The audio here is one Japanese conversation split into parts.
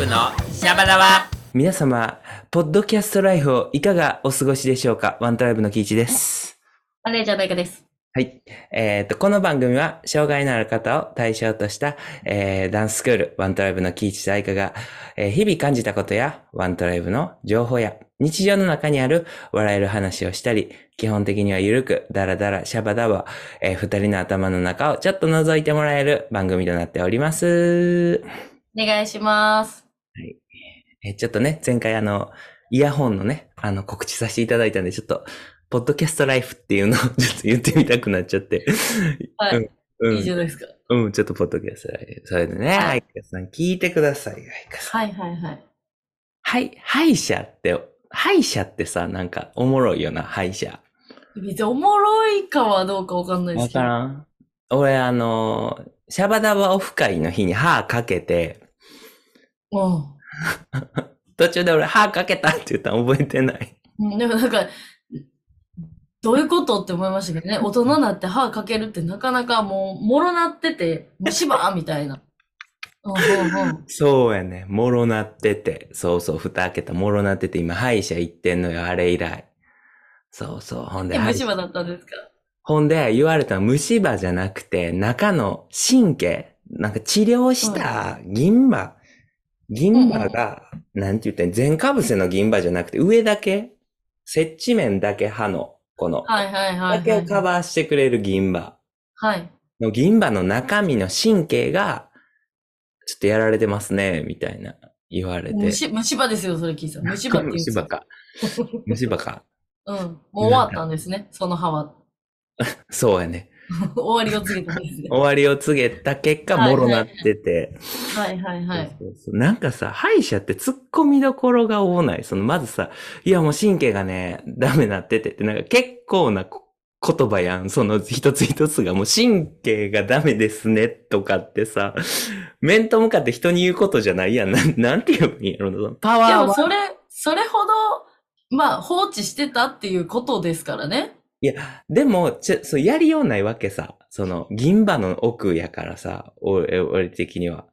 ブのシャバダバ皆様、ポッドキャストライフをいかがお過ごしでしょうか？ワントライブのキイチです。マネージャーのいかです。はい。えっ、と、この番組は、障害のある方を対象とした、えーダンススクール、ワントライブのキイチとアイカが、えー日々感じたことや、ワントライブの情報や、日常の中にある笑える話をしたり、基本的にはゆるく、ダラダラ、シャバダバ、えー二人の頭の中をちょっと覗いてもらえる番組となっております。お願いします。えーちょっとね、前回あの、イヤホンのね、あの、告知させていただいたんで、ちょっと、ポッドキャストライフっていうのを ちょっと言ってみたくなっちゃって。はい。うん。いいじゃないですか。うん、ちょっとポッドキャストライフ。それでね、はいアイカさん聞いてください、アイカさん。はいはいはい。はい、歯医者って、歯医者ってさ、なんかおもろいよな、歯医者。別におもろいかはどうかわかんないでわすけど。からん俺あの、シャバダバオフ会の日に歯かけて、途中で俺歯かけたって言ったの覚えてない。うん。でもなんか、どういうことって思いましたけどね。大人になって歯かけるってなかなかもう、もろなってて、虫歯みたいな。うんうんうん。そうやね。もろなってて。そうそう、蓋開けたもろなってて、今歯医者行ってんのよ、あれ以来。そうそう。ほんで、虫歯だったんですか？ほんで、言われたのは虫歯じゃなくて、中の神経、なんか治療した銀歯、銀歯が、なんて言ってん、全かぶせの銀歯じゃなくて、上だけ、接地面だけ歯の、この、はいはいはい、だけをカはい。バーしてくれる銀歯はい。の銀歯の中身の神経が、ちょっとやられてますね、みたいな言われて。虫、虫歯ですよ、それ聞いたら。虫歯って言うんですよ虫歯か。虫歯か。うん。もう終わったんですね、その歯は。そうやね。終わりを告げたね。終わりを告げた結果、はいもろなってて。はいはいはい。なんかさ、歯医者って突っ込みどころが多ない。その、まずさ、いやもう神経がね、ダメなっててって、なんか結構なこ言葉やん。その一つ一つがもう神経がダメですねとかってさ、面と向かって人に言うことじゃないやん。なんなんて言うんやろな。パワーは。でもそれ、それほど、まあ放置してたっていうことですからね。いや、でも、ちょ、そう、やりようないわけさ。その、銀歯の奥やからさ、俺、俺的には。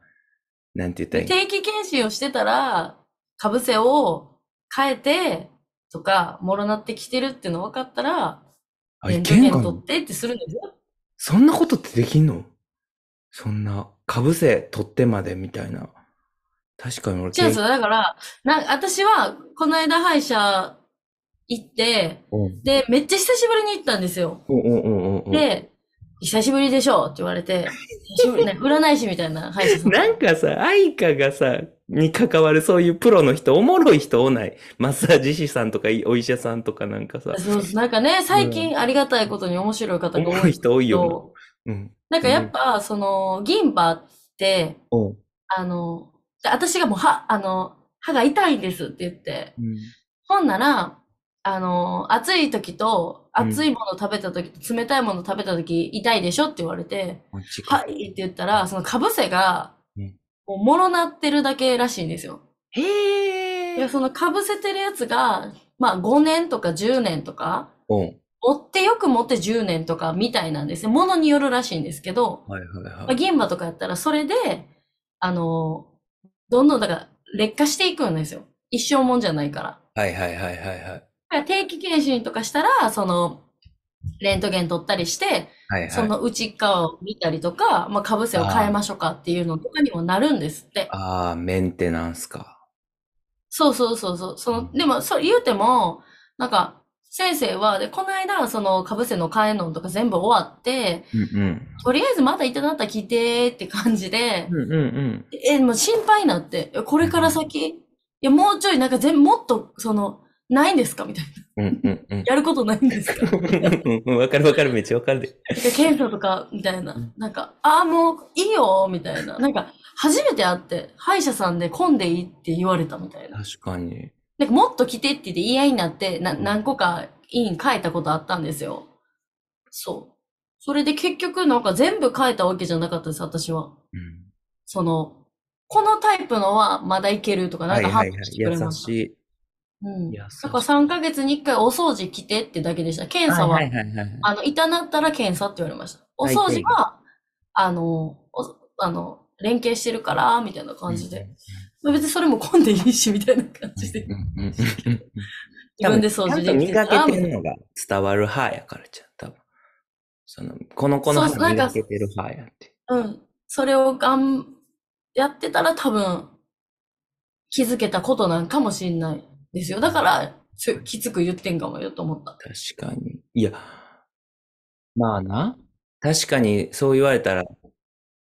なんて言ったらいい定期検診をしてたら、かぶせを変えて、とか、もろなってきてるっての分かったら、あ、レいけんかな？ってってするんですよ。そんなことってできんの？そんな、かぶせ取ってまでみたいな。確かに俺、違うんですよ。だから、な私は、この間歯医者行って、うんで、めっちゃ久しぶりに行ったんですよ。うんうんうんうん。で、久しぶりでしょって言われて、久しぶりね、占い師みたいな歯医者さん。なんかさ、愛花がさ、に関わるそういうプロの人、おもろい人おない？マッサージ師さんとか、お医者さんとかなんかさ、そうなんかね、最近ありがたいことに面白い方おもろいが多い人多いよ。うん。なんかやっぱ、その、銀歯って、うん。あの、で私がもう歯、あの、歯が痛いんですって言って、うん。ほんなら、あの、暑い時と、うん熱いもの食べた時と冷たいもの食べた時痛いでしょって言われて、はいって言ったら、そのかぶせがうん、もう、もろなってるだけらしいんですよ。へいや、そのかぶせてるやつが、まあ5年とか10年とか、うん。持ってよく持って10年とかみたいなんですね。ものによるらしいんですけど、はいはいまあ、はい。銀歯とかやったらそれで、あの、どんどんだから劣化していくんですよ。一生もんじゃないから。はいはいはいはいはい。定期検診とかしたら、その、レントゲン取ったりして、はいはい。その内側を見たりとか、まあ、かぶせを変えましょうかっていうのとかにもなるんですって。ああ、メンテナンスか。そうそうそうそう。その、でも、そう言うても、なんか、先生は、で、この間、その、かぶせの変えのとか全部終わって、うんうん。とりあえずまた痛なったら来てって感じで、うんうんうん。え、もう心配になって、えこれから先、いや、もうちょい、なんか全部、もっと、その、ないんですか？みたいな。うんうんうん。やることないんですか？うんうんわかるわかる、めっちゃわかるで。で検査とか、みたいな。なんか、ああ、もういいよ、みたいな。なんか、初めて会って、歯医者さんで混んでいいって言われたみたいな。確かに。なんか、もっと来てって言って言い合いになって、な、何個か医院変えたことあったんですよ。そう。それで結局、なんか全部変えたわけじゃなかったです、私は。うん。その、このタイプのはまだいけるとか、なんかしてくれました。しい。うん。優しいだから3ヶ月に1回お掃除来てってだけでした。検査は、はいはいはいはい。あの、痛なったら検査って言われました。お掃除は、あの、おあの、連携してるから、みたいな感じで。別にそれも混んでいいし、みたいな感じで。うんうんうん自分で掃除できてちゃんと磨けてるのが伝わる派やからじゃん、多分。その、この子の歯磨けてる派やって。うん。それをがん、やってたら多分、気づけたことなんかもしんないですよ。だから、きつく言ってんかもよと思った。確かに。いや、まあな。確かにそう言われたら、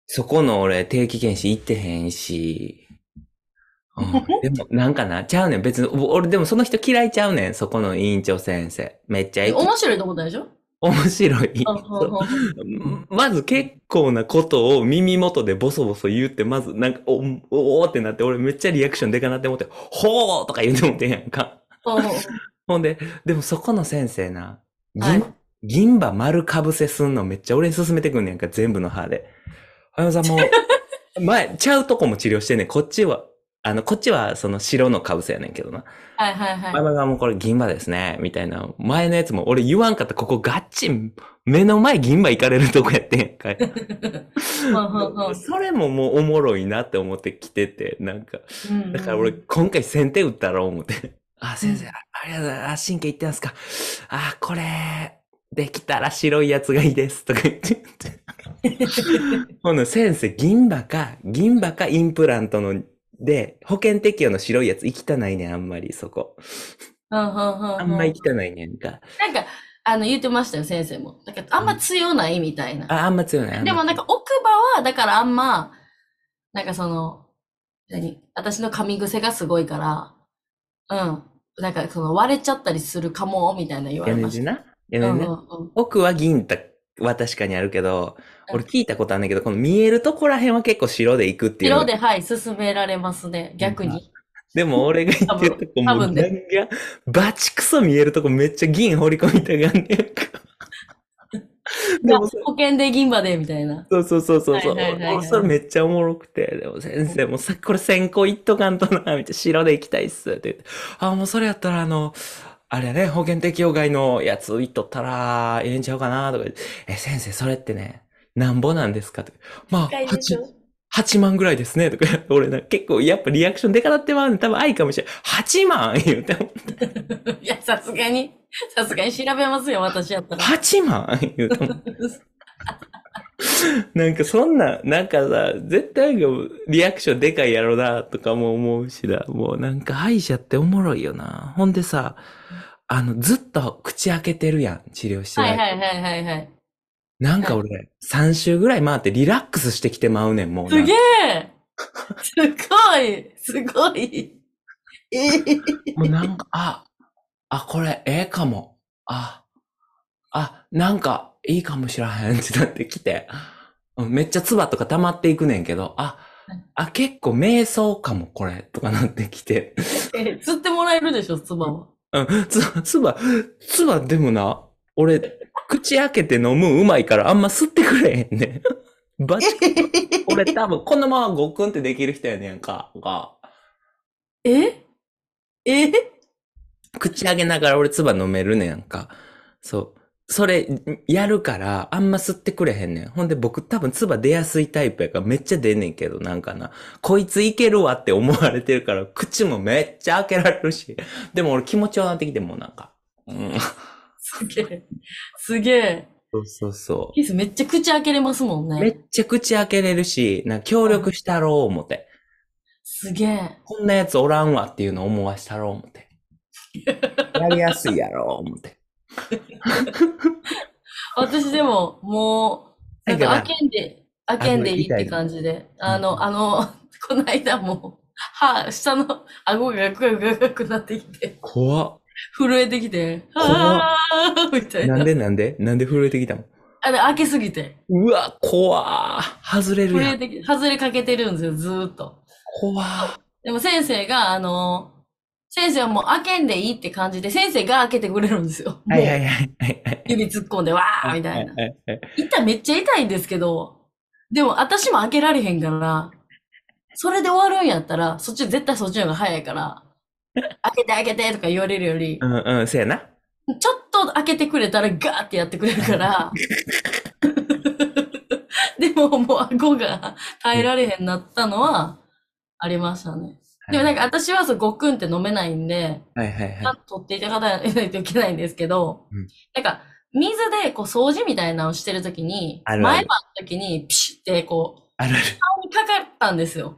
そこの俺定期検診行ってへんし。うん、でも、なんかな、ちゃうねん。別に、お俺でもその人嫌いちゃうねん。そこの委員長先生。めっちゃ。面白いと思ったでしょ？面白い。まず結構なことを耳元でボソボソ言って、まずなんか、お、おーってなって、俺めっちゃリアクションでかなって思って、ほーとか言うてもてんやんか。ほんで、でもそこの先生な、銀、はい銀歯丸かぶせすんのめっちゃ俺に勧めてくんねんか、全部の歯で。あやさんもう、前、ちゃうとこも治療してんねん。こっちは、あの、こっちはその白のかぶせやねんけどな。はいはいはい。あやさんもこれ銀歯ですね、みたいな。前のやつも俺言わんかったここガッチン、目の前銀歯行かれるとこやってんやんか。うんうんうんそれももうおもろいなって思ってきてて、なんか、うんだから俺今回先手打ったろう思って。あ、先生、うんあありがとうございます。神経いってますか。あ、これ、できたら白いやつがいいです。とか言って。ほんの先生、銀歯か、銀歯かインプラントの、で、保険適用の白いやつ行きたないねん、あんまりそこ。うんうんうんうんあんま行きたないねんか。なんか、あの、言ってましたよ、先生も。だから、あんま強ないみたいな。あ、あんま強ない。でもなんか奥歯は、だからあんま、なんかその、何？私の噛み癖がすごいから、うん。なんかその割れちゃったりするかも、みたいな言われました。やねんな。やねんな。うんうんうん奥は銀だは確かにあるけど、うん俺聞いたことあるんだけど、この見えるとこら辺は結構白で行くっていうの。色で、はい、進められますね、逆に。でも俺が言ってるとこもう何が、バチクソ見えるとこめっちゃ銀掘り込みたがんねんか。でもそ保険で銀歯で、みたいな。そうそうそうそうそう。はいはいれめっちゃおもろくて。でも先生もさ、これ先行いっとかんとな、みたいな。白で行きたいっす。って言って。あ、もうそれやったらあの、あれやね、保険適用外のやついっとったら、ええんちゃうかなとか言って。え、先生、それってね、なんぼなんですか？って。まあ、8、8万ぐらいですね。とか 俺な、結構やっぱリアクションでかなってまうね多分愛かもしれん。8万言うても。いや、さすがに、さすがに調べますよ、私やったら。8万言うても。なんかそんな、なんかさ、絶対リアクションでかいやろな、とかも思うしな。もうなんか歯医者っておもろいよな。ほんでさ、あの、ずっと口開けてるやん、治療してはいはいはいはいはい。なんか俺、3週ぐらい回ってリラックスしてきてまうねん、もうな。すげえすごいすごいええ もうなんか、あ、あ、これ、ええかも。あ、あ、なんか、いいかもしらへんってなってきて、うんめっちゃ唾とか溜まっていくねんけど、あ、あ、結構瞑想かも、これ、とかなってきて。え釣ってもらえるでしょ、つばは。うん、つ、唾、唾でもな、俺、口開けて飲むうまいからあんま吸ってくれへんねん。バチ 俺多分このままごくんってできる人やねんか、が。え？え？口開けながら俺唾飲めるねんか。そう。それ、やるから、あんま吸ってくれへんねん。ほんで僕多分唾出やすいタイプやからめっちゃ出んねんけど、なんかな。こいついけるわって思われてるから、口もめっちゃ開けられるし。でも俺気持ちよなってきてもうなんか。うん。すげえ。すげえ。そうそうそキスめっちゃ口開けれますもんう。めね。っちゃ口開けれるし、なんか協力したろう思って。すげえ。こんなやつおらんわっていうのを思わしたろう思って。やりやすいやろう思って。私でも、もう、なんか開けんで、開けんでいいって感じで。あの、あの、この間も、歯、下の顎がガクガクガクなってきて、怖っ。震えてきて、あー みたいな。なんでなんで？なんで震えてきたの？あれ、開けすぎて。うわ、怖ー外れるやん。震えてきて、外れかけてるんですよ、ずーっと。怖ーでも先生が、あの、先生はもう開けんでいいって感じで、先生が開けてくれるんですよ。はいはいはい。指突っ込んで、わーみたいな。痛い、めっちゃ痛いんですけど、でも私も開けられへんから、それで終わるんやったら、そっち絶対そっちの方が早いから、開けて開けてとか言われるより、うんうん、そうやな。ちょっと開けてくれたらガーってやってくれるから、でももう顎が耐えられへんなったのは、ありましたね。でもなんか私はそうごっくんって飲めないんで、はいはいちゃんはと取っていただかないといけないんですけど、うんなんか水でこう掃除みたいなのをしてるときに、あるある前歯の時にピシッてこう、い。あるある。顔にかかったんですよ。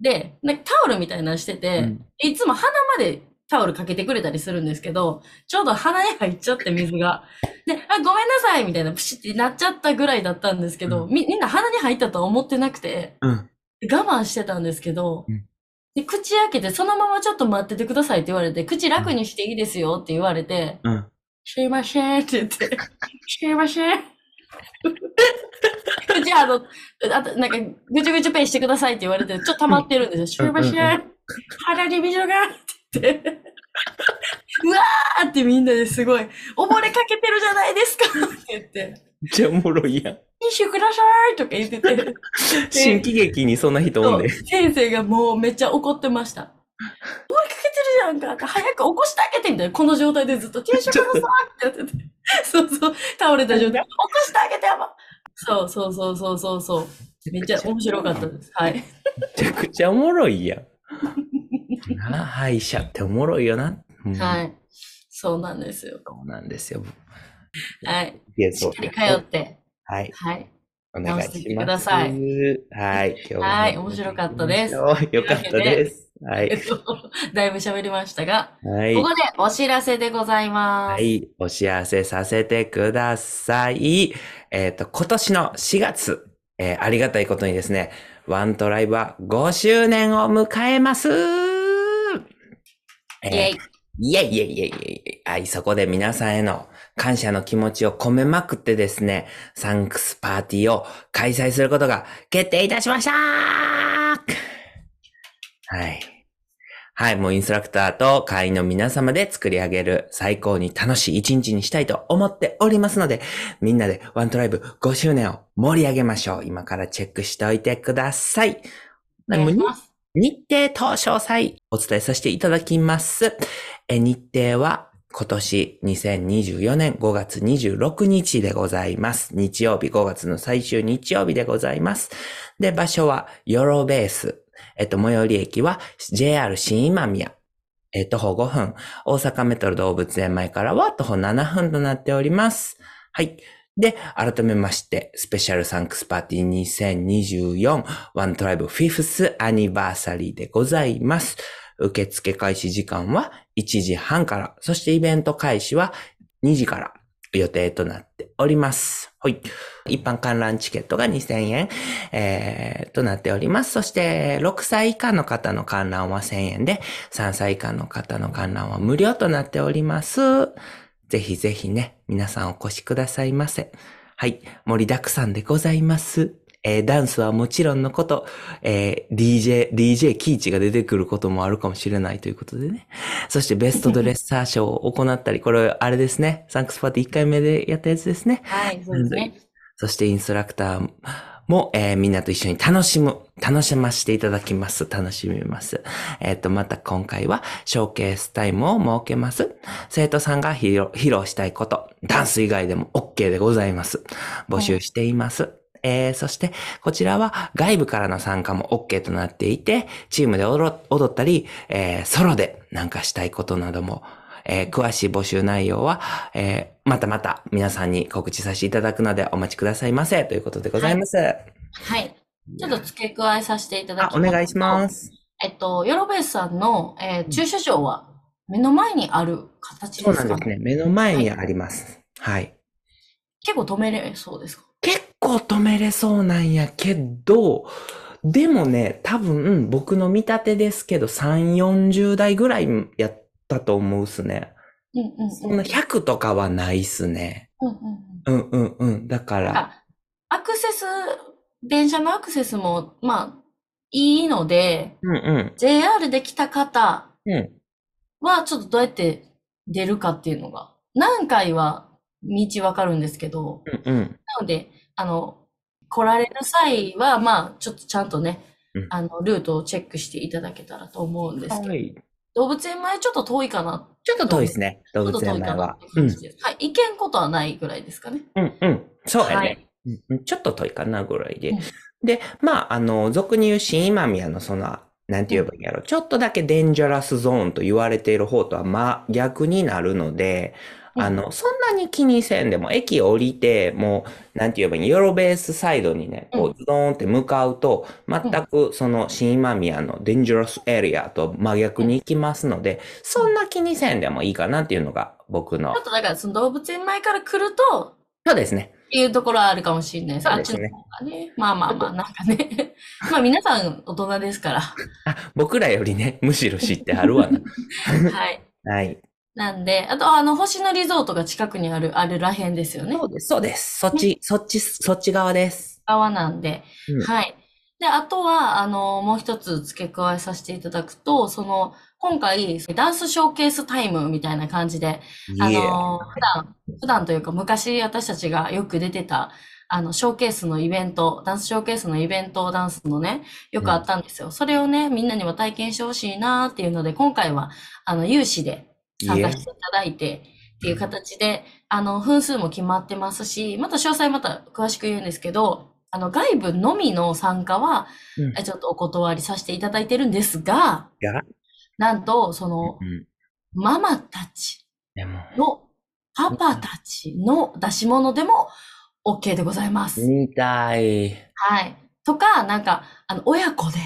で、なんかタオルみたいなのしてて、うんいつも鼻までタオルかけてくれたりするんですけど、ちょうど鼻に入っちゃって水が。で、あ、ごめんなさいみたいなプシッてなっちゃったぐらいだったんですけど、うみみんな鼻に入ったとは思ってなくて、うん。我慢してたんですけど、うんで口開けてそのままちょっと待っててくださいって言われて、口楽にしていいですよって言われて、うん。すいませんって言って、すいません。口あの、あと、なんか、ぐちゅぐちゅペイしてくださいって言われて、ちょっと溜まってるんですよ。すいませうんうんん。鼻に水がって言って、うわーってみんなですごい、溺れかけてるじゃないですかって言って、めっちゃおもろいやん。ティッシュくださいとか言ってて、新喜劇にそんな人おんで。先生がもうめっちゃ怒ってました。溺れかけてるじゃんか早く起こしてあげてみたいな。この状態でずっとティッシュくださいってやってて。そうそう。倒れた状態。起こしてあげてやば。そうそうそうそうそうそう。めっちゃ面白かったです。はい。めちゃくちゃおもろいやん。なあ、歯医者っておもろいよな。うんはい。そうなんですよ。そうなんですよ。はい。しっかり通って。はい。はい。お願いします。くださいはい。今日もはい面白かったですよかったです。はい。えっと、だいぶ喋りましたが、はいこ。こでお知らせでございます。はい。お知らせさせてください。えっ、と、今年の4月、えーありがたいことにですね、ワントライブは5周年を迎えます。えーイェイ。いえいえいえいえいえ。はい、そこで皆さんへの感謝の気持ちを込めまくってですね、サンクスパーティーを開催することが決定いたしましたはい。はい、もうインストラクターと会員の皆様で作り上げる最高に楽しい一日にしたいと思っておりますので、みんなでワントライブ5周年を盛り上げましょう。今からチェックしておいてください。お願います。日程と詳細お伝えさせていただきます。日程は今年2024年5月26日でございます。日曜日5月の最終日曜日でございます。で、場所はヨロベース。えっと、最寄り駅は JR 新今宮。えっと、徒歩5分。大阪メトロ動物園前からは徒歩7分となっております。はい。で、改めまして、 Special Thanks Party 2024ワントライブ Fifth Anniversary でございます。受付開始時間は1時半から、そしてイベント開始は2時から予定となっております。はい。一般観覧チケットが2000円、えー、となっております。そして、6歳以下の方の観覧は1000円で、3歳以下の方の観覧は無料となっております。ぜひぜひね、皆さんお越しくださいませ。はい。盛りだくさんでございます。えーダンスはもちろんのこと、えー DJ、DJ キーチが出てくることもあるかもしれないということでね。そしてベストドレッサー賞を行ったり、これあれですね。サンクスパーティー1回目でやったやつですね。はい、そうですね。そしてインストラクターも、えーみんなと一緒に楽しむ、楽しませていただきます。楽しみます。えっ、と、また今回はショーケースタイムを設けます。生徒さんが披露したいこと、ダンス以外でも OK でございます。募集しています。えーそして、こちらは外部からの参加も OK となっていて、チームで踊踊ったり、えーソロでなんかしたいことなども、えー詳しい募集内容は、えーまたまた皆さんに告知させていただくのでお待ちくださいませということでございます。はい。ちょっと付け加えさせていただきあ、お願いします。えっと、ヨロベースさんの、えー駐車場は目の前にある形そうですか？なんですね。目の前にあります。はい。結構止めれそうですか？結構止めれそうなんやけど、でもね、多分僕の見立てですけど、3、40代ぐらいやったと思うっすね。うんうんうん。そんな100とかはないっすね。うんうんうん。うんうんうん。だから、あアクセス、電車のアクセスも、まあ、いいので、うんうん。JR で来た方うん。は、ちょっとどうやって出るかっていうのが、何回は道わかるんですけど、うんうん。なので、あの、来られる際は、まあ、ちょっとちゃんとねうん、あの、ルートをチェックしていただけたらと思うんですけど、はい。動物園前ちょっと遠いかな、ちょっと遠いですね。動物園前は。うん。はい。行けんことはないぐらいですかね。うんうん。そうやね。はいちょっと遠いかなぐらいで。うんで、まあ、あの、俗に言う新今宮のその、なんて言えばいいんやろ。ちょっとだけデンジャラスゾーンと言われている方とは真逆になるので、うんあの、そんなに気にせんでも、駅降りて、もう、なんて言えばいいんヨロベースサイドにね、こう、ズドーンって向かうと、全くその新今宮のデンジャラスエリアと真逆に行きますので、そんな気にせんでもいいかなっていうのが僕のちょっ、とだからその動物園前から来ると、そうですね。っていうところはあるかもしれないです。そうですねあっちの方がね。まあまあまあ、なんかね。まあ皆さん大人ですから。あ、僕らよりね、むしろ知ってはるわな。はい。はい。なんで、あと、あの、星野リゾートが近くにある、あるらへんですよね。そうです、そうです。そっち、そっち、そっち側です。側なんで。うんはい。で、あとは、あの、もう一つ付け加えさせていただくと、その、今回、ダンスショーケースタイムみたいな感じで、あの、普段、普段というか昔私たちがよく出てた、あの、ショーケースのイベント、ダンスショーケースのイベント、ダンスのね、よくあったんですよ。それをね、みんなにも体験してほしいなっていうので、今回は、あの、有志で参加していただいて、っていう形で、あの、分数も決まってますし、また詳細また詳しく言うんですけど、あの、外部のみの参加は、うんえちょっとお断りさせていただいてるんですが、なんと、そのう、ん。ママたちのパパたちの出し物でも OK でございます。見たい。はい。とか、なんか、あの、親子で。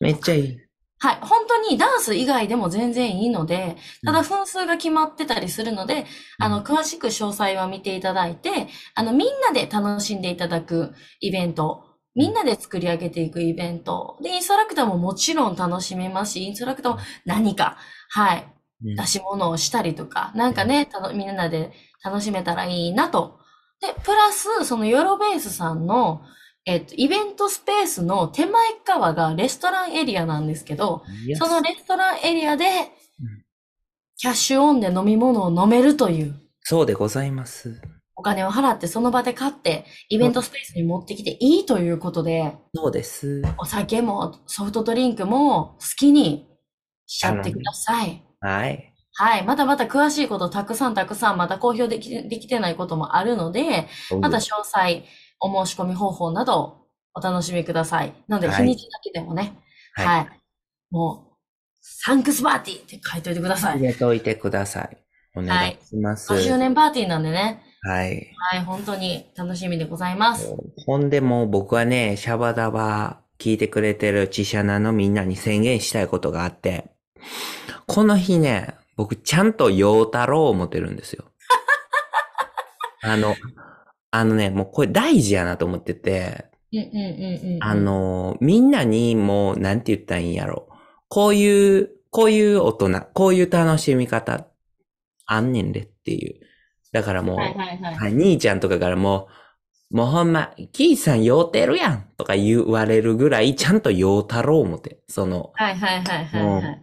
めっちゃいい。はい。本当にダンス以外でも全然いいので、ただ分数が決まってたりするので、あの、詳しく詳細は見ていただいて、あの、みんなで楽しんでいただくイベント、みんなで作り上げていくイベント。で、インストラクターももちろん楽しめますし、インストラクターも何か、はい、うん。出し物をしたりとか、なんかね、たのみんなで楽しめたらいいなと。で、プラス、そのヨロベースさんの、えっと、イベントスペースの手前側がレストランエリアなんですけど、そのレストランエリアで、キャッシュオンで飲み物を飲めるという、そうでございます。お金を払ってその場で買って、イベントスペースに持ってきていいということで、そうです。お酒もソフトドリンクも好きにしちゃってください。はい。はい。まだまだ詳しいことたくさんたくさんまだ公表できてできてないこともあるので、また詳細、お申し込み方法などお楽しみください。なので、はい日にちだけでもね、はいはい。もう、サンクスパーティーって書いといてください。入れといてください。お願いします。5周年パーティーなんでね、はい。はい、本当に楽しみでございます。ほんでもう僕はね、シャバダバ聞いてくれてるチシャナのみんなに宣言したいことがあって、この日ね、僕ちゃんと陽太郎を持てるんですよ。あの、あのね、もうこれ大事やなと思ってて、うんうんうんうん。あ、の、みんなにもう、なんて言ったらいいんやろ。こういう、こういう大人、こういう楽しみ方、あんねんでっていう。だからもう、はいはいはい。はい、兄ちゃんとかからもう、もうほんま、キーさん酔うてるやんとか言われるぐらい、ちゃんと酔うたろう思って、その、はいはいはいはいはい。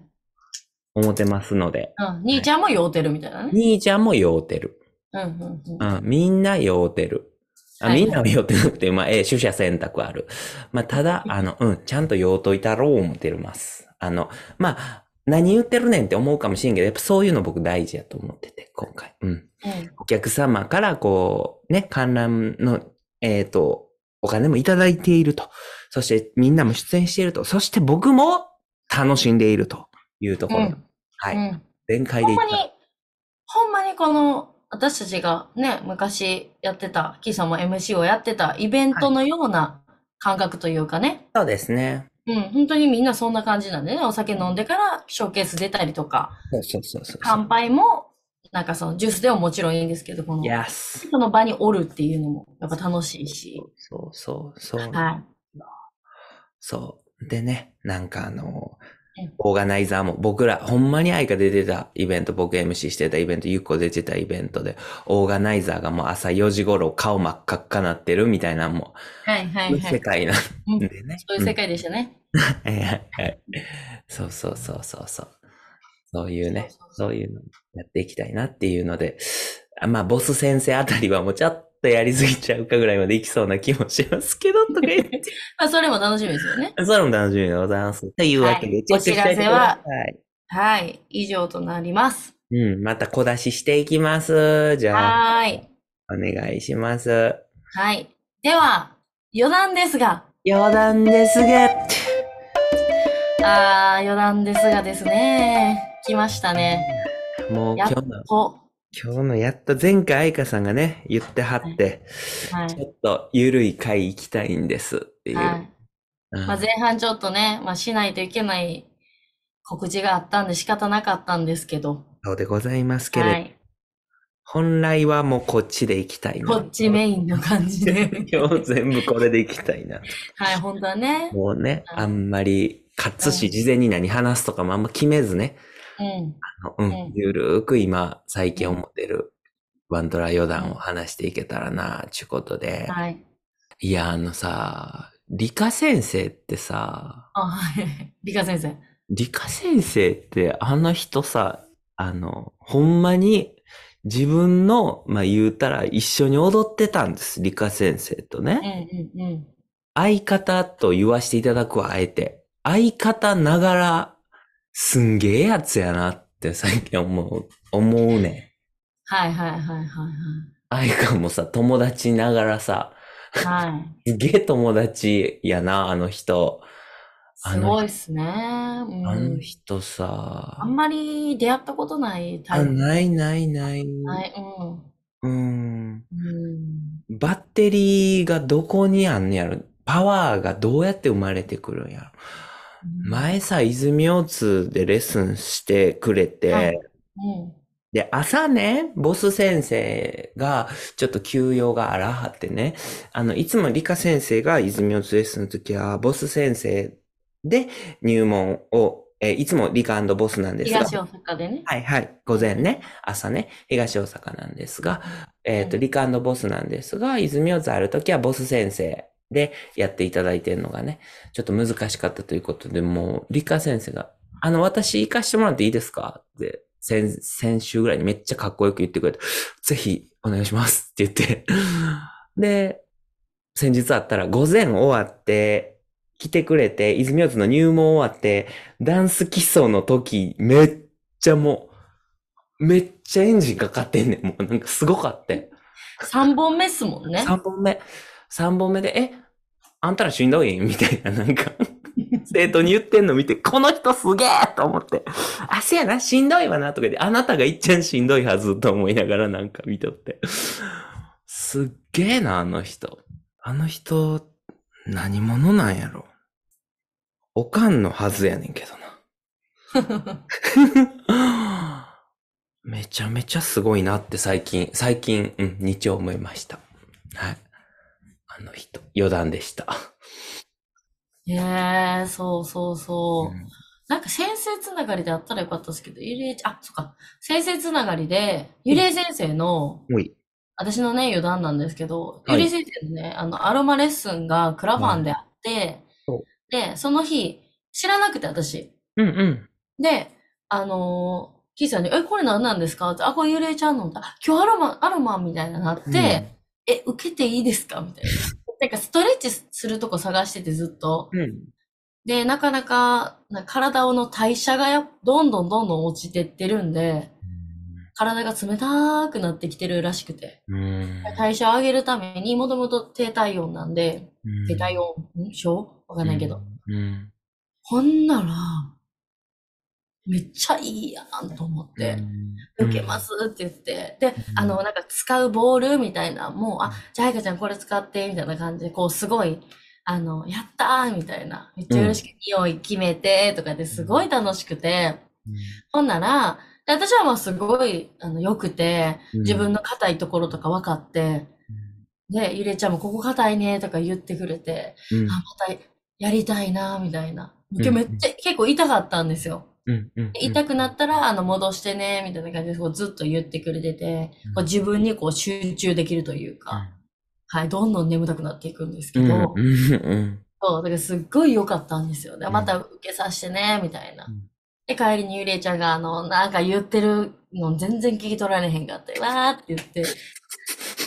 思ってますので。うん、兄ちゃんも酔うてるみたいなね。兄ちゃんも酔うてる。うんうんうん。うん、みんな酔うてる。あはいみんなは酔ってなくて、まあ、ええ、取捨選択ある。まあ、ただ、あの、うん、ちゃんと酔うといたろう思ってます。あの、まあ、何言ってるねんって思うかもしれんけど、やっぱそういうの僕大事やと思ってて、今回。うん。うんお客様からこう、ね、観覧の、えっ、と、お金もいただいていると。そしてみんなも出演していると。そして僕も楽しんでいるというところ。うんはい。うん全開でいった。ほんまに、ほんまにこの、私たちがね、昔やってた、キーさんも MC をやってたイベントのような感覚というかね。そうですね。うん、本当にみんなそんな感じなんでね、お酒飲んでからショーケース出たりとか、そうそうそうそう。乾杯も、なんかそのジュースでももちろんいいんですけど、この、Yes。その場におるっていうのもやっぱ楽しいし、そうそうそう。はそう。でね、なんかあのうん、オーガナイザーも、僕ら、ほんまに愛が出てたイベント、僕 MC してたイベント、ゆっこ出てたイベントで、オーガナイザーがもう朝4時頃顔真っ赤っかなってるみたいなもい。はいはう、いはい。世界なんうんでね。そういう世界でしたね。はいはいはい。そうそうそうそうそう。そういうね、そういうのやっていきたいなっていうので、あまあ、ボス先生あたりはもうちょっとやりすぎちゃうかぐらいまでいきそうな気もしますけど、とか言って。まあ、それも楽しみですよね。それも楽しみでございます。というわけで、はいチェックしておい。はい。以上となります。うん、また小出ししていきます。じゃあ、はーい。お願いします。はい。では、余談ですが、余談ですが、あー、余談ですがですね。来ましたね。もう今日の、と。今日のやっと前回愛花さんがね、言ってはって、はいち。ょっとゆるい回行きたいんですっていう。はい。うんまあ、前半ちょっとね、まあ、しないといけない告知があったんで仕方なかったんですけど。そうでございますけれど、はい。本来はもうこっちで行きたいな。こっちメインの感じで。今日全部これで行きたいな。はい、本当はね。もうね、はいあんまり、かつし、事前に何話すとかもあんま決めずね、うん。あのううんん、ゆるーく今、最近思ってる、ワントラ余談を話していけたらな、ちゅうことで。はい。いや、あのさ、理科先生ってさ、あ、はい。理科先生。理科先生ってあの人さ、あの、ほんまに自分の、まあ言うたら一緒に踊ってたんです、理科先生とうね。んうんうん。相方と言わせていただくわ、あえて。相方ながら、すんげえやつやなって最近思う、思うね。はいはいはいはい相川もさ、友達ながらさ、はい。はい。すげえ友達やな、あの人。あすのごいっすね。うんあの人さあ、んまり出会ったことないタあ、イプ。ないないない。はい、うん。うん。うん。バッテリーがどこにあんねやろパワーがどうやって生まれてくるんやろ前さ、泉大津でレッスンしてくれて、はいうん。で、朝ね、ボス先生が、ちょっと休養があらはってね、あの、いつも理科先生が泉大津レッスンの時は、ボス先生で入門を、えーいつも理科ボスなんですが、東大阪でね。はいはい。午前ね、朝ね、東大阪なんですが、えっ、と、うんリカボスなんですが、泉大津あるときはボス先生でやっていただいてるのがね、ちょっと難しかったということで、もう、理科先生が、あの、私行かしてもらっていいですか？って、先、先週ぐらいにめっちゃかっこよく言ってくれて、ぜひお願いしますって言って、で、先日あったら午前終わって、来てくれて、泉大津の入門終わって、ダンス基礎の時、めっちゃもう、めっちゃエンジンかかってんねん。もうなんかすごかって。3本目っすもんね。3本目。3本目で、え、あんたらしんどい みたいな、なんか、生徒に言ってんの見て、この人すげえと思って、あ、せやな、しんどいわな、とか言って、あなたがいっちゃんしんどいはずと思いながらなんか見とって。すっげえな、あの人。あの人、何者なんやろ。おかんのはずやねんけどな。めちゃめちゃすごいなって最近、最近、うん、日曜思いました。はい。あの人、余談でした。へえ、そうそうそう。うんなんか先生つながりであったらよかったですけど、ゆりえちゃん、あ、そっか。先生つながりで、ゆりえ先生の、おい。私のね、余談なんですけど、はいゆりえ先生のね、あの、アロマレッスンがクラファンであってそう、で、その日、知らなくて私。うんうん。で、あのー、キーさんに、え、これ何なんですか？って、あ、これゆりえちゃんのだ。あ今日アロマ、アロマみたいななって、え、受けていいですか？みたいな。なんかストレッチするとこ探しててずっと。うん。で、なかなか、な体の代謝がやどんどんどんどん落ちてってるんで、体が冷たくなってきてるらしくて。うん。代謝を上げるために、もともと低体温なんで、低体温、ん？症わかんないけど。うん。ほんなら、めっちゃいいやんと思って。受けますって言って、で、あの、なんか使うボールみたいな、もう、あ、じゃあ、あいかちゃんこれ使って、みたいな感じで、こう、すごい、あの、やったーみたいな、めっちゃ嬉しく、匂い決めて、とかですごい楽しくて、ほんなら、で私はもうすごい、あの、良くて、自分の硬いところとか分かって、で、ゆれちゃんもここ硬いね、とか言ってくれて、うん。あ、またやりたいな、みたいな。ん。今日めっちゃ、結構痛かったんですよ。うんうんで痛くなったら、あの、戻してね、みたいな感じで、こうずっと言ってくれてて、こう自分にこう集中できるというか、はい、どんどん眠たくなっていくんですけうんど、うんうん。そう、だからすっごい良かったんですよ。で、うん。また受けさせてね、みたいな。うん。で、帰りにゆりえちゃんが、あの、なんか言ってるの全然聞き取られへんかった。わーって言って、で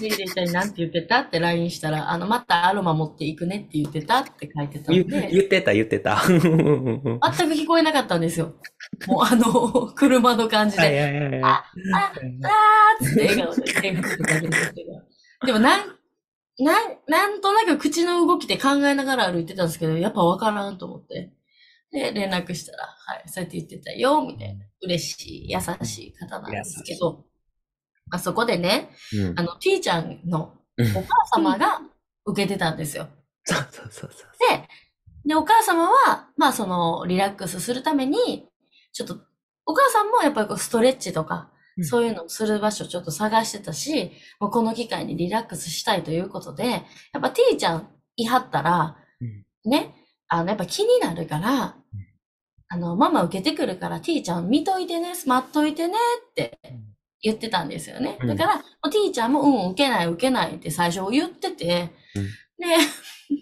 ゆりえちゃんになんて言ってたって LINE したら、あの、またアロマ持っていくねって言ってたって書いてた言んで、言ってた言ってた。全く聞こえなかったんですよ。もうあの、車の感じで。はいはいはいはい。あ、あーっつって笑顔で天国とか言ってたでもなん、なん、なんとなく口の動きで考えながら歩いてたんですけど、やっぱわからんと思って。で、連絡したら、はい、そうやって言ってたよ、みたいな。嬉しい、優しい方なんですけど、あそこでね、うんあ。の、T ちゃんのうんお母様が受けてたんですよ。そうそうそうそう。で、で、お母様は、まあその、リラックスするために、ちょっと、お母さんもやっぱりこうストレッチとか、うんそういうのをする場所をちょっと探してたし、もうこの機会にリラックスしたいということで、やっぱ T ちゃんいはったら、ね、あの、やっぱ気になるから、あの、ママ受けてくるから T ちゃん見といてね、待っといてねって言ってたんですよね。うんだから、もう T ちゃんも、うん、受けない受けないって最初言ってて、うんで、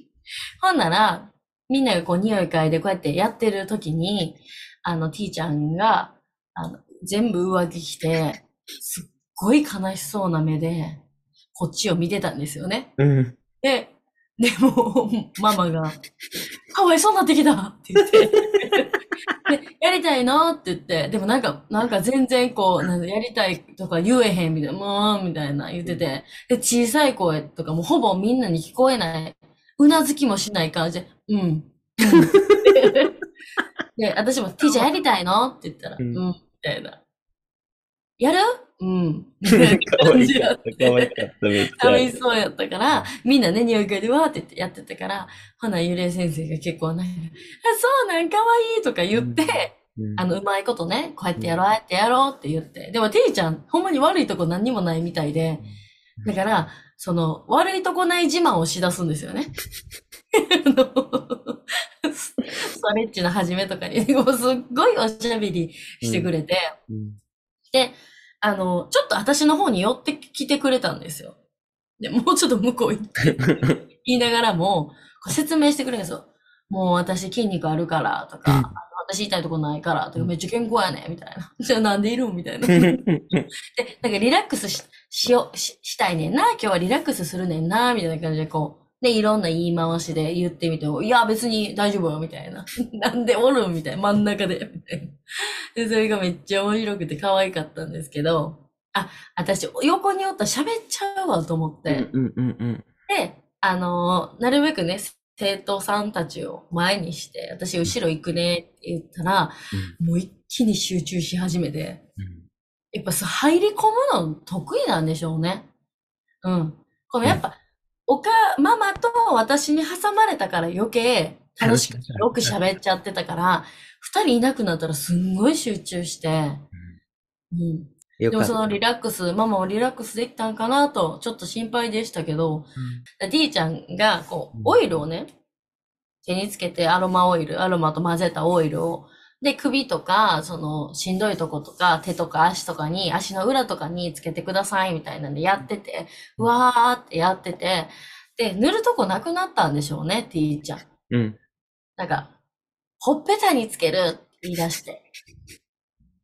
ほんなら、みんながこう匂い嗅いでこうやってやってる時に、あの T ちゃんが、あの、全部上着着て、すっごい悲しそうな目で、こっちを見てたんですよね。うん。で、でも、ママが、かわいそうになってきた。って言って、で、やりたいの？って言って、でもなんか、なんか全然こう、なんかやりたいとか言えへんみたいな、もう、みたいな言ってて、で、小さい声とかもほぼみんなに聞こえない、うなずきもしない感じ。で、うん。うん。で、私も、T ちゃんやりたいの？って言ったら、ううんん、みたいな。やる？うん。かわい。かった、かわいかった、めっちゃ。楽しそうやったから、みんなね、匂い嗅いでわーってやってたから、ほな、ゆれい先生が結構なんか、あ、そうなん、かわいいとか言って、うん。あの、うまいことね、こうやってやろう、ああやってやろうって言って。でも、てぃちゃん、ほんまに悪いとこ何にもないみたいで、だから、その、悪いとこない自慢をしだすんですよね。ストレッチの始めとかに、すっごいおしゃべりしてくれて、うんで、あの、ちょっと私の方に寄ってきてくれたんですよ。で、もうちょっと向こう行って、言いながらも、説明してくれるんですよ。もう私筋肉あるからとか、うん私痛いとこないからとか、めっちゃ健康やねみたいな。じゃあなんでいるんみたいな。う で、んなんかリラックスししようし、したいねんな。今日はリラックスするねんな。みたいな感じでこう、で、いろんな言い回しで言ってみても、いや、別に大丈夫よ、みたいな。なんでおるんみたいな。真ん中で、みたいな。で、それがめっちゃ面白くて可愛かったんですけど、あ、私、横におったら喋っちゃうわと思って。うんうんうんで、あのーなるべくね、生徒さんたちを前にして、私後ろ行くねって言ったら、もう一気に集中し始めて、やっぱそう入り込むの得意なんでしょうね。うん。このやっぱ、おか、ママと私に挟まれたから余計楽しく、よく喋っちゃってたから、二人いなくなったらすんごい集中して、うん。でもそのリラックス、ママはリラックスできたんかなと、ちょっと心配でしたけど、D ちゃんが、こううん、オイルをね、手につけてアロマオイル、アロマと混ぜたオイルを、で、首とか、その、しんどいとことか、手とか足とかに、足の裏とかにつけてくださいみたいなんでやってて、うわーってやってて、で、塗るとこなくなったんでしょうね、T ちゃん。うん。なんか、ほっぺたにつけるって言い出して。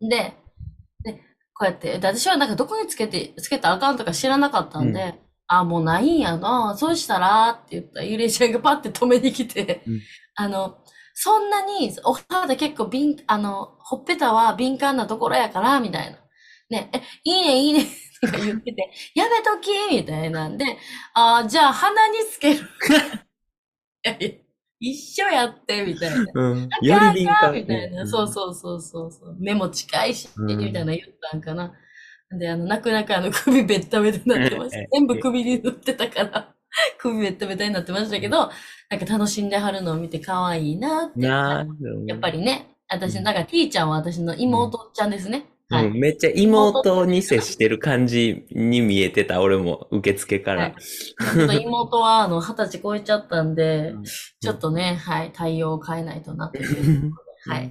で、で、こうやって、で、私はなんかどこにつけて、つけたらあかんとか知らなかったんで、うあ、もうないんやな。そうしたら、って言ったら、ゆりえちゃんがパッて止めに来て、うんあの、そんなに、お肌結構敏、あの、ほっぺたは敏感なところやから、みたいな。ね、え、いいね、いいね、とか言ってて、やめとき、みたいなんで、あーじゃあ鼻につける。一緒やって、みたいな。うん。より敏感。みたいな。そうそうそうそうそう。目も近いし、うんみたいな言ったんかな。で、あの、泣く泣くあの首ベッタベタになってましたうん。全部首に塗ってたから、首ベッタベタになってましたけど、なんか楽しんではるのを見て可愛いなって。なやっぱりね、私、なんか T ちゃんは私の妹ちゃんですね。はい。うん、めっちゃ妹に接してる感じに見えてた、俺も受付かはらい。ちょっと妹は、あの、二十歳超えちゃったんでうん、ちょっとね、はい、対応を変えないとなっていうで。はい。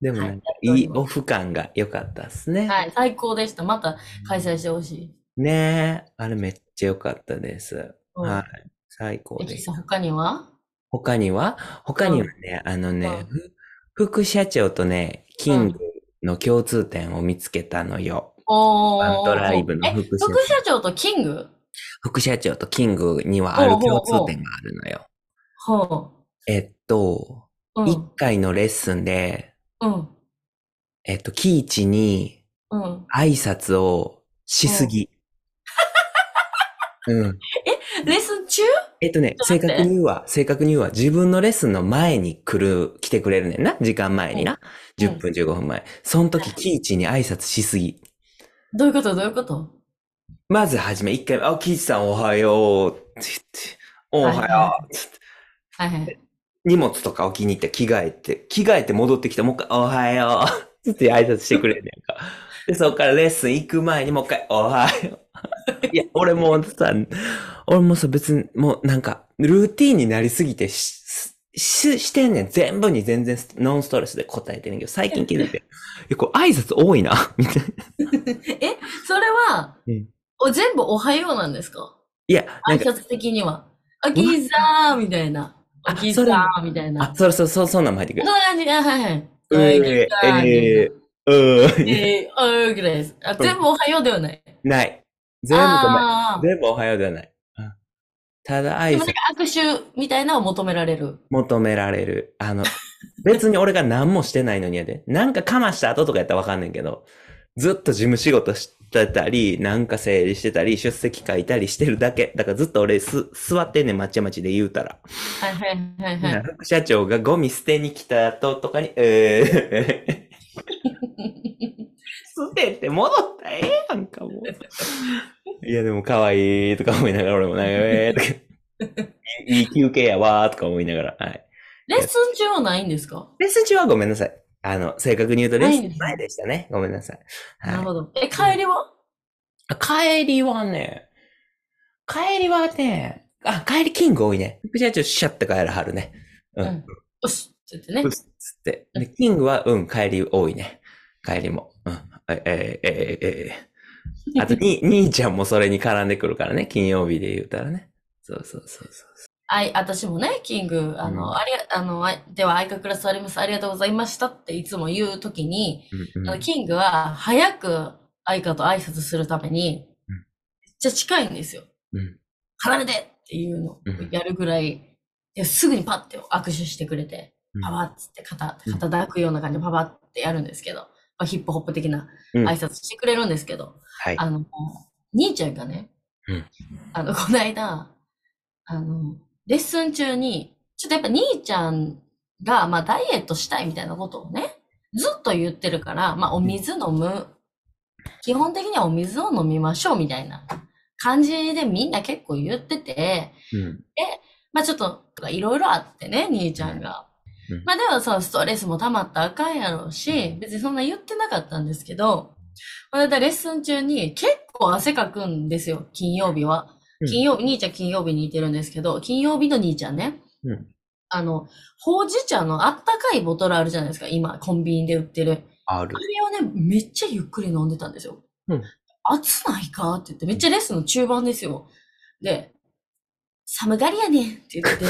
でもいいオフ感が良かったっすね。はい、最高でした。また開催してほしい。ねえ、あれめっちゃ良かったです。うんはい。最高です。他には？他には？他にはね、あのね、ふ副社長とね、キングの共通点を見つけたのよ。おー。ワントライブのえ、副社副社長とキング？副社長とキングにはある共通点があるのよ。ほえっと、う。うん。一回のレッスンで、うん。えっと、キイチにうん。挨拶をしすぎ。うん。レッスン中えっとね、正確に言うわ、正確に言うわ、自分のレッスンの前に来る、来てくれるねんな。時間前にな。うん10分15分前。その時、キイチに挨拶しすぎ。どういうこと？どういうこと？まずはじめ、一回目、あ、キイチさんおはよう。って言って、おはよう。つってはいはい。荷物とか置きに行って着替えて、着替えて戻ってきて、もう一回、おはよう。つって挨拶してくれんねんか。で、そこからレッスン行く前にもう一回、おはよう。いや、俺もうさ、俺もさ、別に、もうなんか、ルーティーンになりすぎてし、し、してんねん。全部に全然ノンストレスで答えてんねんけど、最近気づいて。いや、これ挨拶多いな、みたいな。え、それは、うんお全部おはようなんですか？いや、挨拶的には。あ、ギザーみたいな。ああ、ギザそれーみたいな。あ、そうそうそう、そんなんも入ってくる。そんな感じ。あはいはい。えはい、ギー、ザーみたいな。えー、うーん、えー、あーぐらいです。あ、全部おはようではない。ない。全部ごめん。全部おはようではない。うんただ挨拶握手みたいなのを求められる。求められる。あの、別に俺が何もしてないのにやで。なんかかました後とかやったらわかんないけど、ずっと事務仕事してたり、なんか整理してたり、出席書いたりしてるだけ。だからずっと俺す、座ってんねん、まちまちで言うたら。はいはいはいはい。副社長がゴミ捨てに来た後とかに、えー、捨てて戻ったらええやんか、もう。いや、でも可愛いとか思いながら、俺もなんか、えーとか、いい休憩やわーとか思いながら、はい。レッスン中はないんですか？レッスン中はごめんなさい。あの、正確に言うとレッスン前でしたね。ごめんなさい。はいなるほど。え、帰りは？あ帰りはね、帰りはね、あ、帰りキング多いね。副社長シャッて帰らはるね。ううんん。よしって言ってねうっ。つって。で、キングは、うん、帰り多いね。帰りも。うん。え、え、え、え、え。あと、に、兄ちゃんもそれに絡んでくるからね。金曜日で言うたらね。そうそうそうそう。あい、私もね、キング、あの、うんありが、あの、あでは、相方クラスあります。ありがとうございましたっていつも言うときに、うんうんあの、キングは、早く相方と挨拶するために、うんめっちゃ近いんですよ。うん離れてっていうのをうんやるぐらい、ですぐにパッて握手してくれて、うんパパッつって肩、うん肩抱くような感じでパパってやるんですけど、まあ、ヒップホップ的なうん挨拶してくれるんですけど、はい。あの、兄ちゃんがね、うんあの、この間、あの、レッスン中に、ちょっとやっぱ兄ちゃんが、まあ、ダイエットしたいみたいなことをね、ずっと言ってるから、まあ、お水飲む。基本的にはお水を飲みましょうみたいな感じでみんな結構言ってて、うん。まあちょっと、いろいろあってね、兄ちゃんがうん。まあでもさ、ストレスも溜まったらあかんやろうし、別にそんな言ってなかったんですけど、この間レッスン中に結構汗かくんですよ、金曜日は。うん金曜日、兄ちゃん金曜日にいてるんですけど、金曜日の兄ちゃんね。うんあの、ほうじ茶のあったかいボトルあるじゃないですか、今、コンビニで売ってる。あるあ。れをね、めっちゃゆっくり飲んでたんですよ。うん熱ないか？って言って、めっちゃレッスンの中盤ですよ。で、寒がりやねんって言ってて。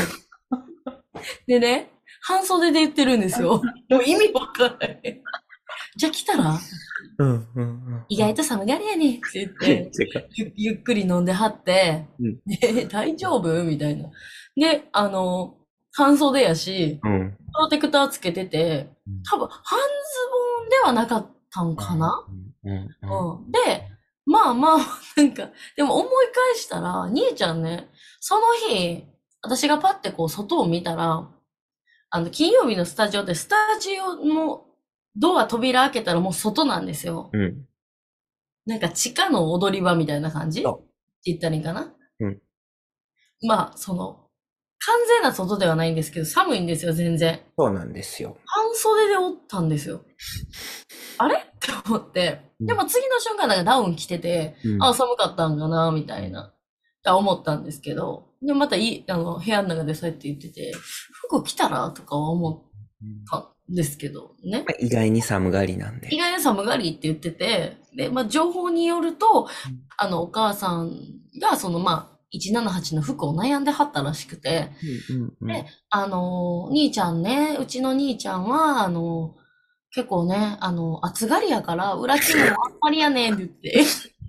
でね、半袖で言ってるんですよ。もう意味わからない。じゃあ来たら、うん、うん、うん。意外と寒がりやねんって言って、ゆゆっくり飲んではって、うんで、大丈夫？みたいな。で、あの、半袖やし、うん。プロテクターつけてて、多分、半ズボンではなかったんかな、うん、うん。うん。で、まあまあ、なんか、でも思い返したら、兄ちゃんね、その日、私がパッてこう外を見たら、あの、金曜日のスタジオって、スタジオのドア扉開けたらもう外なんですよ。うん。なんか地下の踊り場みたいな感じ？ってそ言ったらいいかな？うん。まあ、その、完全な外ではないんですけど、寒いんですよ、全然。そうなんですよ。半袖でおったんですよ。あれ？って思って。うんでも次の瞬間なんかダウン着てて、うんあ、寒かったんかな、みたいな、って思ったんですけど、でもまたいい、あの、部屋の中でそうやって言ってて、服着たらとかは思ったんですけどね。まあ意外に寒がりなんで意。外に寒がりって言ってて、で、まあ、情報によると、あの、お母さんが、その、まあ、178の服を悩んではったらしくて、うん、うん。であの、兄ちゃんね、うちの兄ちゃんは、あの、結構ね、あの、暑がりやから、裏地もあんまりやねんって言って。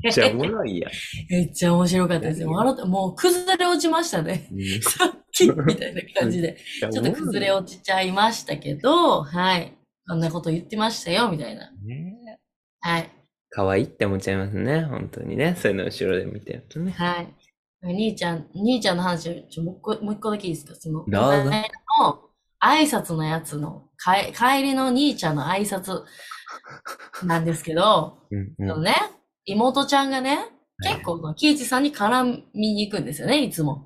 じゃあおもろいやん。めっちゃ面白かったですよ。笑って、もう崩れ落ちましたね。うん さっきみたいな感じで。ちょっと崩れ落ちちゃいましたけど、はい。こんなこと言ってましたよ、みたいな。ねはい。可愛いって思っちゃいますね。本当にね。そういうの後ろで見てるとね。はい。兄ちゃん、兄ちゃんの話、ちょ、もう一個、もう一個だけいいですか？その、どうぞこの挨拶のやつの、かえ帰りの兄ちゃんの挨拶なんですけど、うんそのね、妹ちゃんがね、結構、その喜一さんに絡みに行くんですよね、いつも。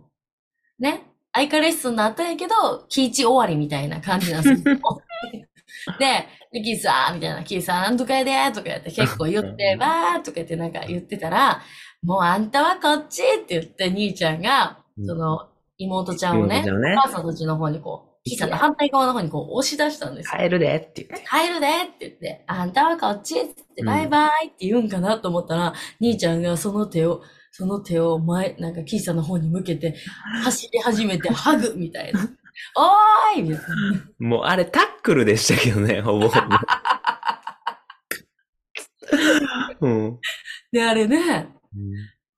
ね。相変わらレッスンになったんやけど、喜一終わりみたいな感じなんですよ。で、で喜一さん、みたいな、喜一さん、なんとかやで、とかやって結構言って、わーとか言ってなんか言ってたら、もうあんたはこっちって言って、兄ちゃんが、うんその、妹ちゃんをね、お母さんたちの方にこう、喜一さんの反対側の方にこう押し出したんですよ。帰るでって言って。帰るでって言って、あんたはこっちってバイバイって言うんかなと思ったら、兄ちゃんがその手を、その手を前、なんか、キーさんの方に向けて、走り始めて、ハグみたいな。おーいみたいな。もうあれタックルでしたけどね、ほぼほぼ。うん。で、あれね、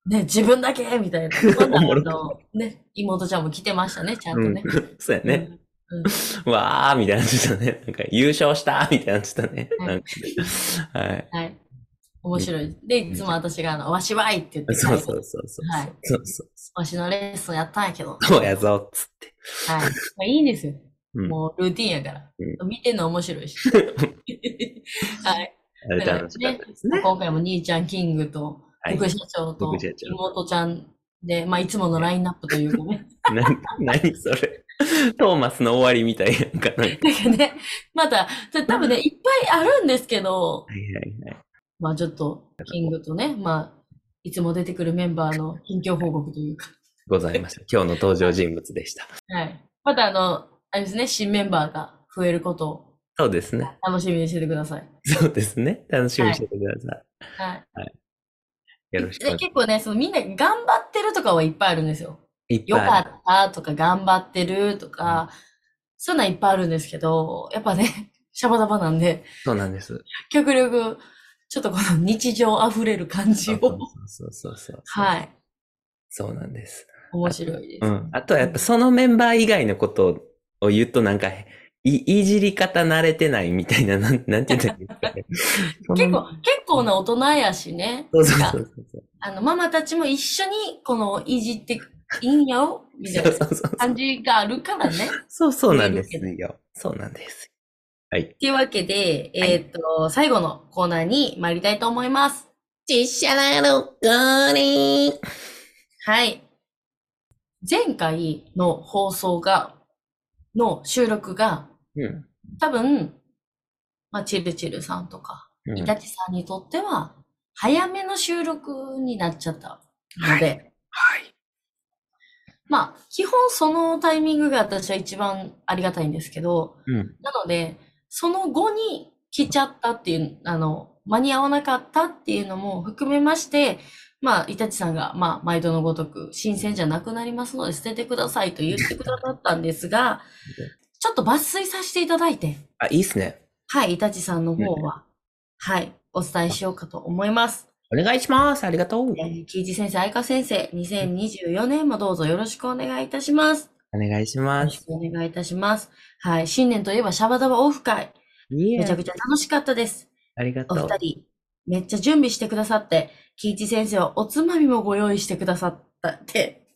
ね、自分だけみたいな。ね、妹ちゃんも来てましたね、ちゃんうんとね。。そうやね。うん。わーみたいなのってたね。なんか優勝したみたいなのってたね。はいなんかねはい。はい。面白い。で、いつも私が、あの、わしはいって言って、そうそうそうそう。はいそうそうわしのレッスンやったんやけど。そうやぞ、つって。はい。まあ、いいんですよ。うんもうルーティンやから。う見てんの面白いし。はい。あれ楽しかったですね。今回も兄ちゃんキングと、はい副社長と妹ちゃんで、まあ、いつものラインナップというかね。な、何それ。トーマスの終わりみたいやんかなんね、また、多分ね、いっぱいあるんですけど、はいはいはい。まあちょっと、キングとね、まあ、いつも出てくるメンバーの近況報告というか、ございました。今日の登場人物でした。はい。またあの、あれですね、新メンバーが増えることをそうですね。楽しみにしててください。そうですね。楽しみにしててくださはい。い。よろしく結構ね、そのみんな頑張ってるとかはいっぱいあるんですよ。いっよぱいある。かったとか頑張ってるとか、そういうのはいっぱいあるんですけど、やっぱね、シャバダバなんで、そうなんです。極力、ちょっとこの日常あふれる感じを、そうそうそう。はい、そうなんです。面白いです。うん。あとはやっぱそのメンバー以外のことを言うとなんか、い、いじり方慣れてないみたいな、なん、なんて言ったらいいんですかね。結構、結構な大人やしね。そうそうそうそう。あの、ママたちも一緒に、この、いじっていいんやよ、みたいな。感じがあるからね。そうそうなんですよ。そうなんです。はい。というわけで、えーっと、最後のコーナーに参りたいと思います。実写なのこにはい。前回の放送が、の収録が、うん。多分、まあ、チルチルさんとか、うんイタチさんにとっては、早めの収録になっちゃったので、はい。まあ、基本そのタイミングが私は一番ありがたいんですけど、うん。なので、その後に来ちゃったっていう、あの、間に合わなかったっていうのも含めまして、まあ、イタチさんが、まあ、毎度のごとく、新鮮じゃなくなりますので捨ててくださいと言ってくださったんですが、ちょっと抜粋させていただいて、あ、いいっすね。はい、イタチさんの方は、はい、お伝えしようかと思います。お願いします。ありがとう。えー、キイジ先生、愛花先生、2024年もどうぞよろしくお願いいたします。お願いしよます。ろしくお願いいたします。はい、新年といえばシャバダバオフ会、めちゃくちゃ楽しかったです。ありがとう。お二人、めっちゃ準備してくださって、キイチ先生はおつまみもご用意してくださったって、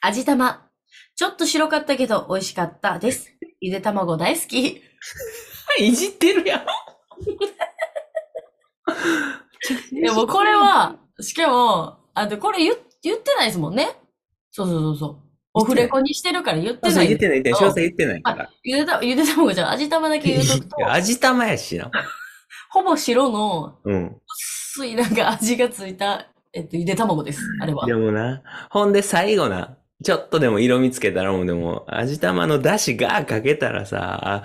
味玉、ちょっと白かったけど美味しかったです。ゆで卵大好き。いじってるやん。で もこれは、しかも、あとこれ言言ってないですもんね。そうそうそうそう。オフレコにしてるから言ってない。言ってない、言ってない。詳細言ってないから。ゆでたゆで卵じゃん味玉だけ言うとくと味玉やしな。ほぼ白のうん。薄いなんか味がついた、えっと、ゆで卵です。あれは。でもな、ほんで最後な、ちょっとでも色味つけたらもうでも、味玉の出汁がかけたらさ、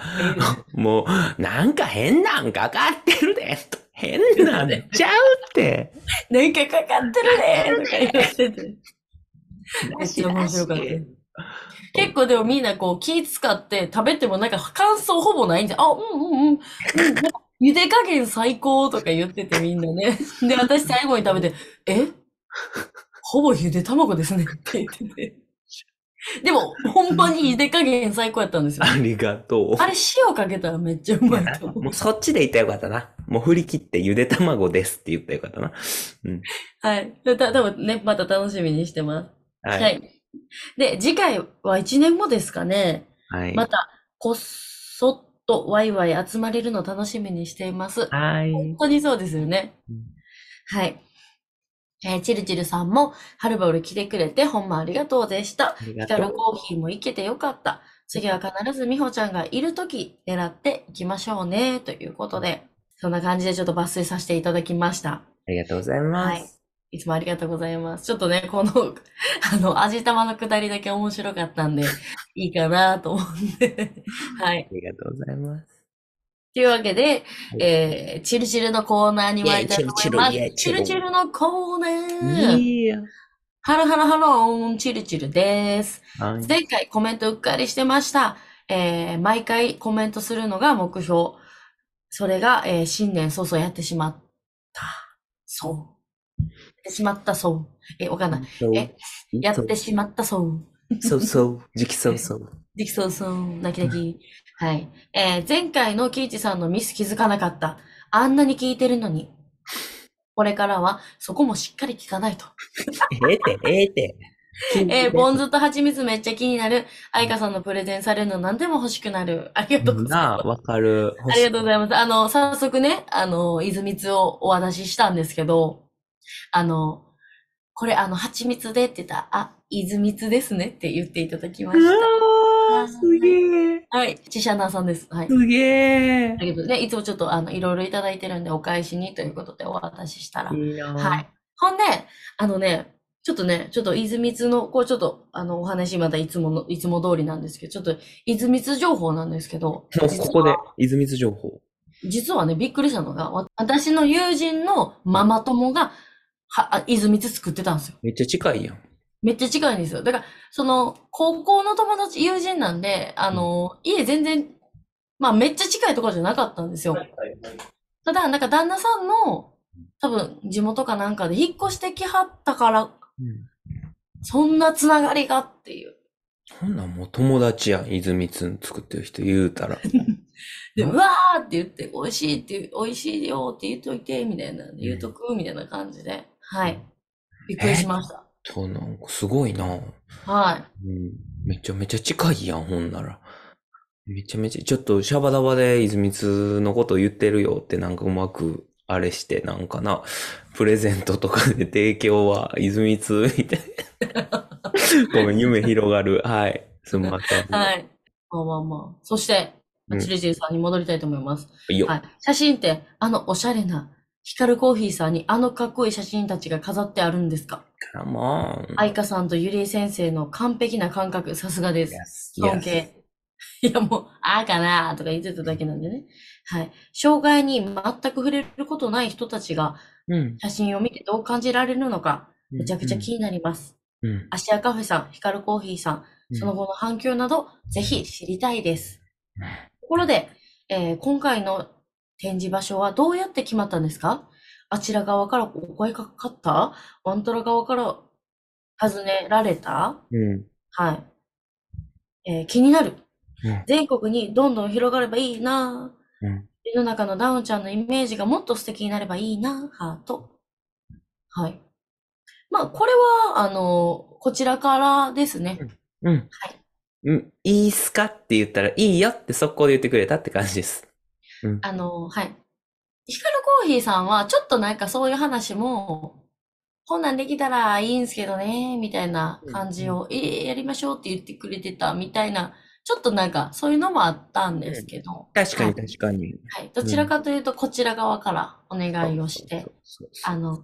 もう、なんか変なんかかってるで、と変なんちゃうって。なんかかかってるねとか言ってて。めっちゃ面白かった。結構でもみんなこう気使って食べてもなんか感想ほぼないんで、あ、うんうんうん。うんなんか茹で加減最高とか言っててみんなね。で、私最後に食べて、え？ほぼゆで卵ですねって言ってて。でも、ほんまに茹で加減最高やったんですよ。ありがとあれ塩かけたらめっちゃうまいとう。思う。もうそっちで言ったらよかったな。もう振り切ってゆで卵ですって言ったらよかったな。はい。た多分ね、また楽しみにしてます。は。はいい。で、次回は1年後ですかね。はい。また、こっそっとワイワイ集まれるの楽しみにしています。はい。本当にそうですよね。うんはい。えー、チルチルさんも、はるばる来てくれて、ほんまありがとうでした。ありがヒカル。コーヒーも行けてよかった。次は必ず美穂ちゃんがいるとき狙っていきましょうね。ということで、そんな感じでちょっと抜粋させていただきました。ありがとうございます。はいいつもありがとうございます。ちょっとね、この、あの、味玉のくだりだけ面白かったんで、いいかなと思って。はい。ありがとうございます。というわけで、えー、チルチルのコーナーに参りたいと思います。チルチルのコーナー。ハロハロハローン、チルチルです。はい。前回コメントうっかりしてました。えー、毎回コメントするのが目標。それが、えー、新年早々やってしまった。そう。やってしまったそう。え、わかんない。えやってしまったそう。そうそう。時期そうそう。できそうそう。泣き泣き。はい。えー、前回のキイチさんのミス気づかなかった。あんなに聞いてるのに。これからはそこもしっかり聞かないと。ええて、ええて。えー、ポン酢と蜂蜜めっちゃ気になる。愛花さんのプレゼンされるの何でも欲しくなる。ありがとうございます。わかる。ありがとうございます。あの、早速ね、あの、伊豆蜜をお渡ししたんですけど、あの、これあの、蜂蜜でって言ったら、あ、伊豆蜜ですねって言っていただきましうわー、すげえ。た。はい。チシャナーさんです。はい。すげえだ。けどね、いつもちょっとあの、いろいろいただいてるんで、お返しにということでお渡ししたら。いいなはい。ほんで、あのね、ちょっとね、ちょっと伊豆蜜の、こうちょっと、あの、お話またいつもの、いつも通りなんですけど、ちょっと伊豆蜜情報なんですけど、ここで、泉津情報。実はね、びっくりしたのが、わ私の友人のママ友が、は、あ伊豆蜜作ってたんですよ。めっちゃ近いやん。めっちゃ近いんですよ。だから、その、高校の友達、友人なんで、あの、家全然、まあめっちゃ近いところじゃなかったんですよ。ただ、なんか旦那さんの、多分地元かなんかで引っ越してきはったから、うん。そんなつながりがっていう。そんなんもう友達やん。泉津作ってる人言うたら。で、ううんわーって言って、美味しいって、美味しいよって言っといて、みたいな、言うとく、みたいな感じで。はい。びっくりしました。そうなんかすごいな。はい。うん。めちゃめちゃ近いやん、ほんなら。めちゃめちゃ、ちょっとシャバダバで泉津のこと言ってるよってなんかうまく、あれして、なんかな、プレゼントとかで提供は泉津みたいな。ごめん、夢広がる。はい。すみません。はい。まあまあまあ。そして、うんチリチリさんに戻りたいと思います。いいよ。はい。写真って、あのおしゃれな、ヒカルコーヒーさんにあのかっこいい写真たちが飾ってあるんですか？カモン。愛花さんとゆりえ先生の完璧な感覚、さすがです。尊敬。いやもう、ああかなーとか言ってただけなんでね。はい。障害に全く触れることない人たちがうん。写真を見てどう感じられるのか、めちゃくちゃ気になります。うん。アシアカフェさん、ヒカルコーヒーさん、うんその後の反響など、ぜひ知りたいです。ところで、えー今回の展示場所はどうやって決まったんですか？あちら側からお声かかった？ワントラ側から尋ねられた？うん。はい。えー気になる。うん全国にどんどん広がればいいなぁ。うん世の中のダウンちゃんのイメージがもっと素敵になればいいなぁ、ハート。はい。まあ、これは、あの、こちらからですね。うん。はい。うん。いいっすか？って言ったら、いいよって速攻で言ってくれたって感じです。あの、はい。ヒカルコーヒーさんは、ちょっとなんかそういう話も、こんなんできたらいいんすけどね、みたいな感じを、ええやりましょうって言ってくれてたみたいな、ちょっとなんかそういうのもあったんですけど、確かにはい確かに。はい。どちらかというと、こちら側からお願いをして、あの、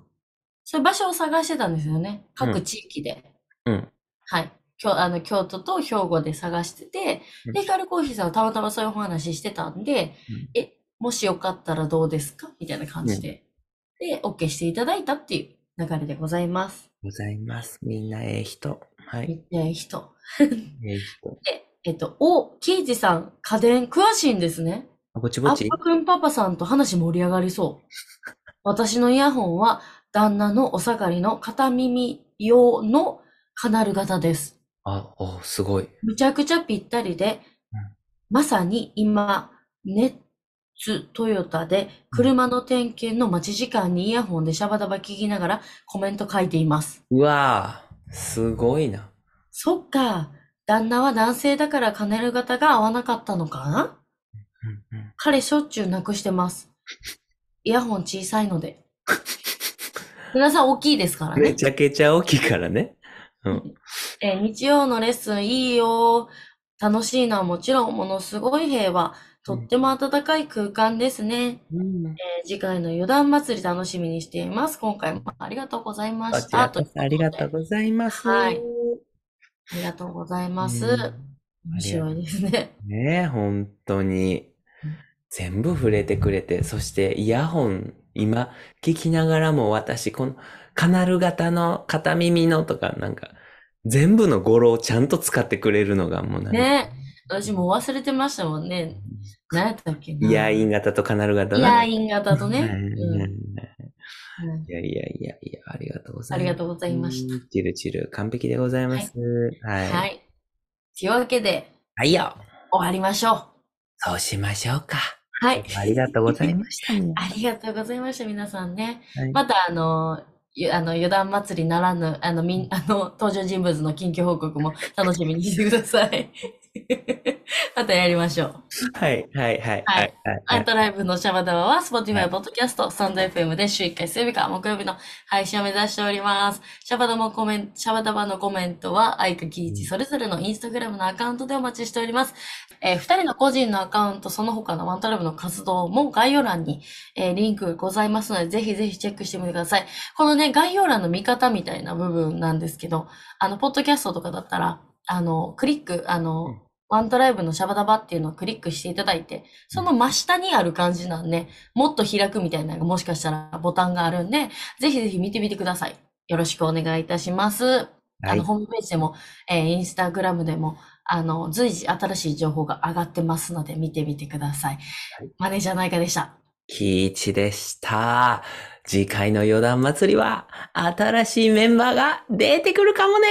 そういう場所を探してたんですよね。うん各地域で。うん。はい。京あの京都と兵庫で探してて、うんで、ヒカルコーヒーさんはたまたまそういうお話してたんで、うんえ、もしよかったらどうですか？みたいな感じで。で、OK していただいたっていう流れでございます。ございます。みんなええ人。はい。めっちゃいい人。ええ人。で、えっと、お、キイチさん、家電詳しいんですね。あぼちぼち？アッパくんパパさんと話盛り上がりそう。私のイヤホンは旦那のお下がりの片耳用のカナル型です。あ、お、すごい。むちゃくちゃぴったりで、うんまさに今、ネッツトヨタで車の点検の待ち時間にイヤホンでシャバダバ聞きながらコメント書いています。うわぁ。すごいな。そっか。旦那は男性だからカネル型が合わなかったのか？なうんうん彼しょっちゅうなくしてます。イヤホン小さいので。皆さん大きいですからね。めちゃくちゃ大きいからね。うん。えー日曜のレッスンいいよ。楽しいのはもちろんものすごい平和。とっても暖かい空間ですね。うんえー次回の余談祭り楽しみにしています。今回もありがとうございました。ありがとうございます。はいありがとうございます。うん面白いですね。ねえ、本当に。全部触れてくれて、そしてイヤホン、今聞きながらも私、このカナル型の片耳のとか、なんか、全部の語呂をちゃんと使ってくれるのがもうなんか、ね。私もう忘れてましたもんね。何やったっけな。イヤイン型とカナル型イなヤイン型とね。いやいやいやいや、ありがとうございます。ありがとうございましたうんチルチル、完璧でございます。はい。は。い。というわけで、はいよ。終わりましょう。そうしましょうか。はい。ありがとうございましたね。ありがとうございました、皆さんね。はいまた、あの、ゆあの、余談祭りならぬ、あの、みん、あの、登場人物の近況報告も楽しみにしてください。またやりましょう。はい、はい、はい、はい。はいアはいートライブのシャバダバは Spotify、はいポッドキャスト、スタンド FM で週1回水曜日か木曜日の配信を目指しております。シャバダバコメント、シャバダバのコメントは、アイクキイチそれぞれのインスタグラムのアカウントでお待ちしております。えー二人の個人のアカウント、その他のワントライブの活動も概要欄に、えーリンクございますので、ぜひぜひチェックしてみてください。このね、概要欄の見方みたいな部分なんですけど、あの、ポッドキャストとかだったら、あの、クリック、あの、うんワントライブのシャバダバっていうのをクリックしていただいて、その真下にある感じなんで、もっと開くみたいなのがもしかしたらボタンがあるんで、ぜひぜひ見てみてください。よろしくお願いいたします。はいあの、ホームページでも、えーインスタグラムでも、あの、随時新しい情報が上がってますので、見てみてください。マネージャー内科でした。キイチでした。次回の余談祭りは、新しいメンバーが出てくるかもね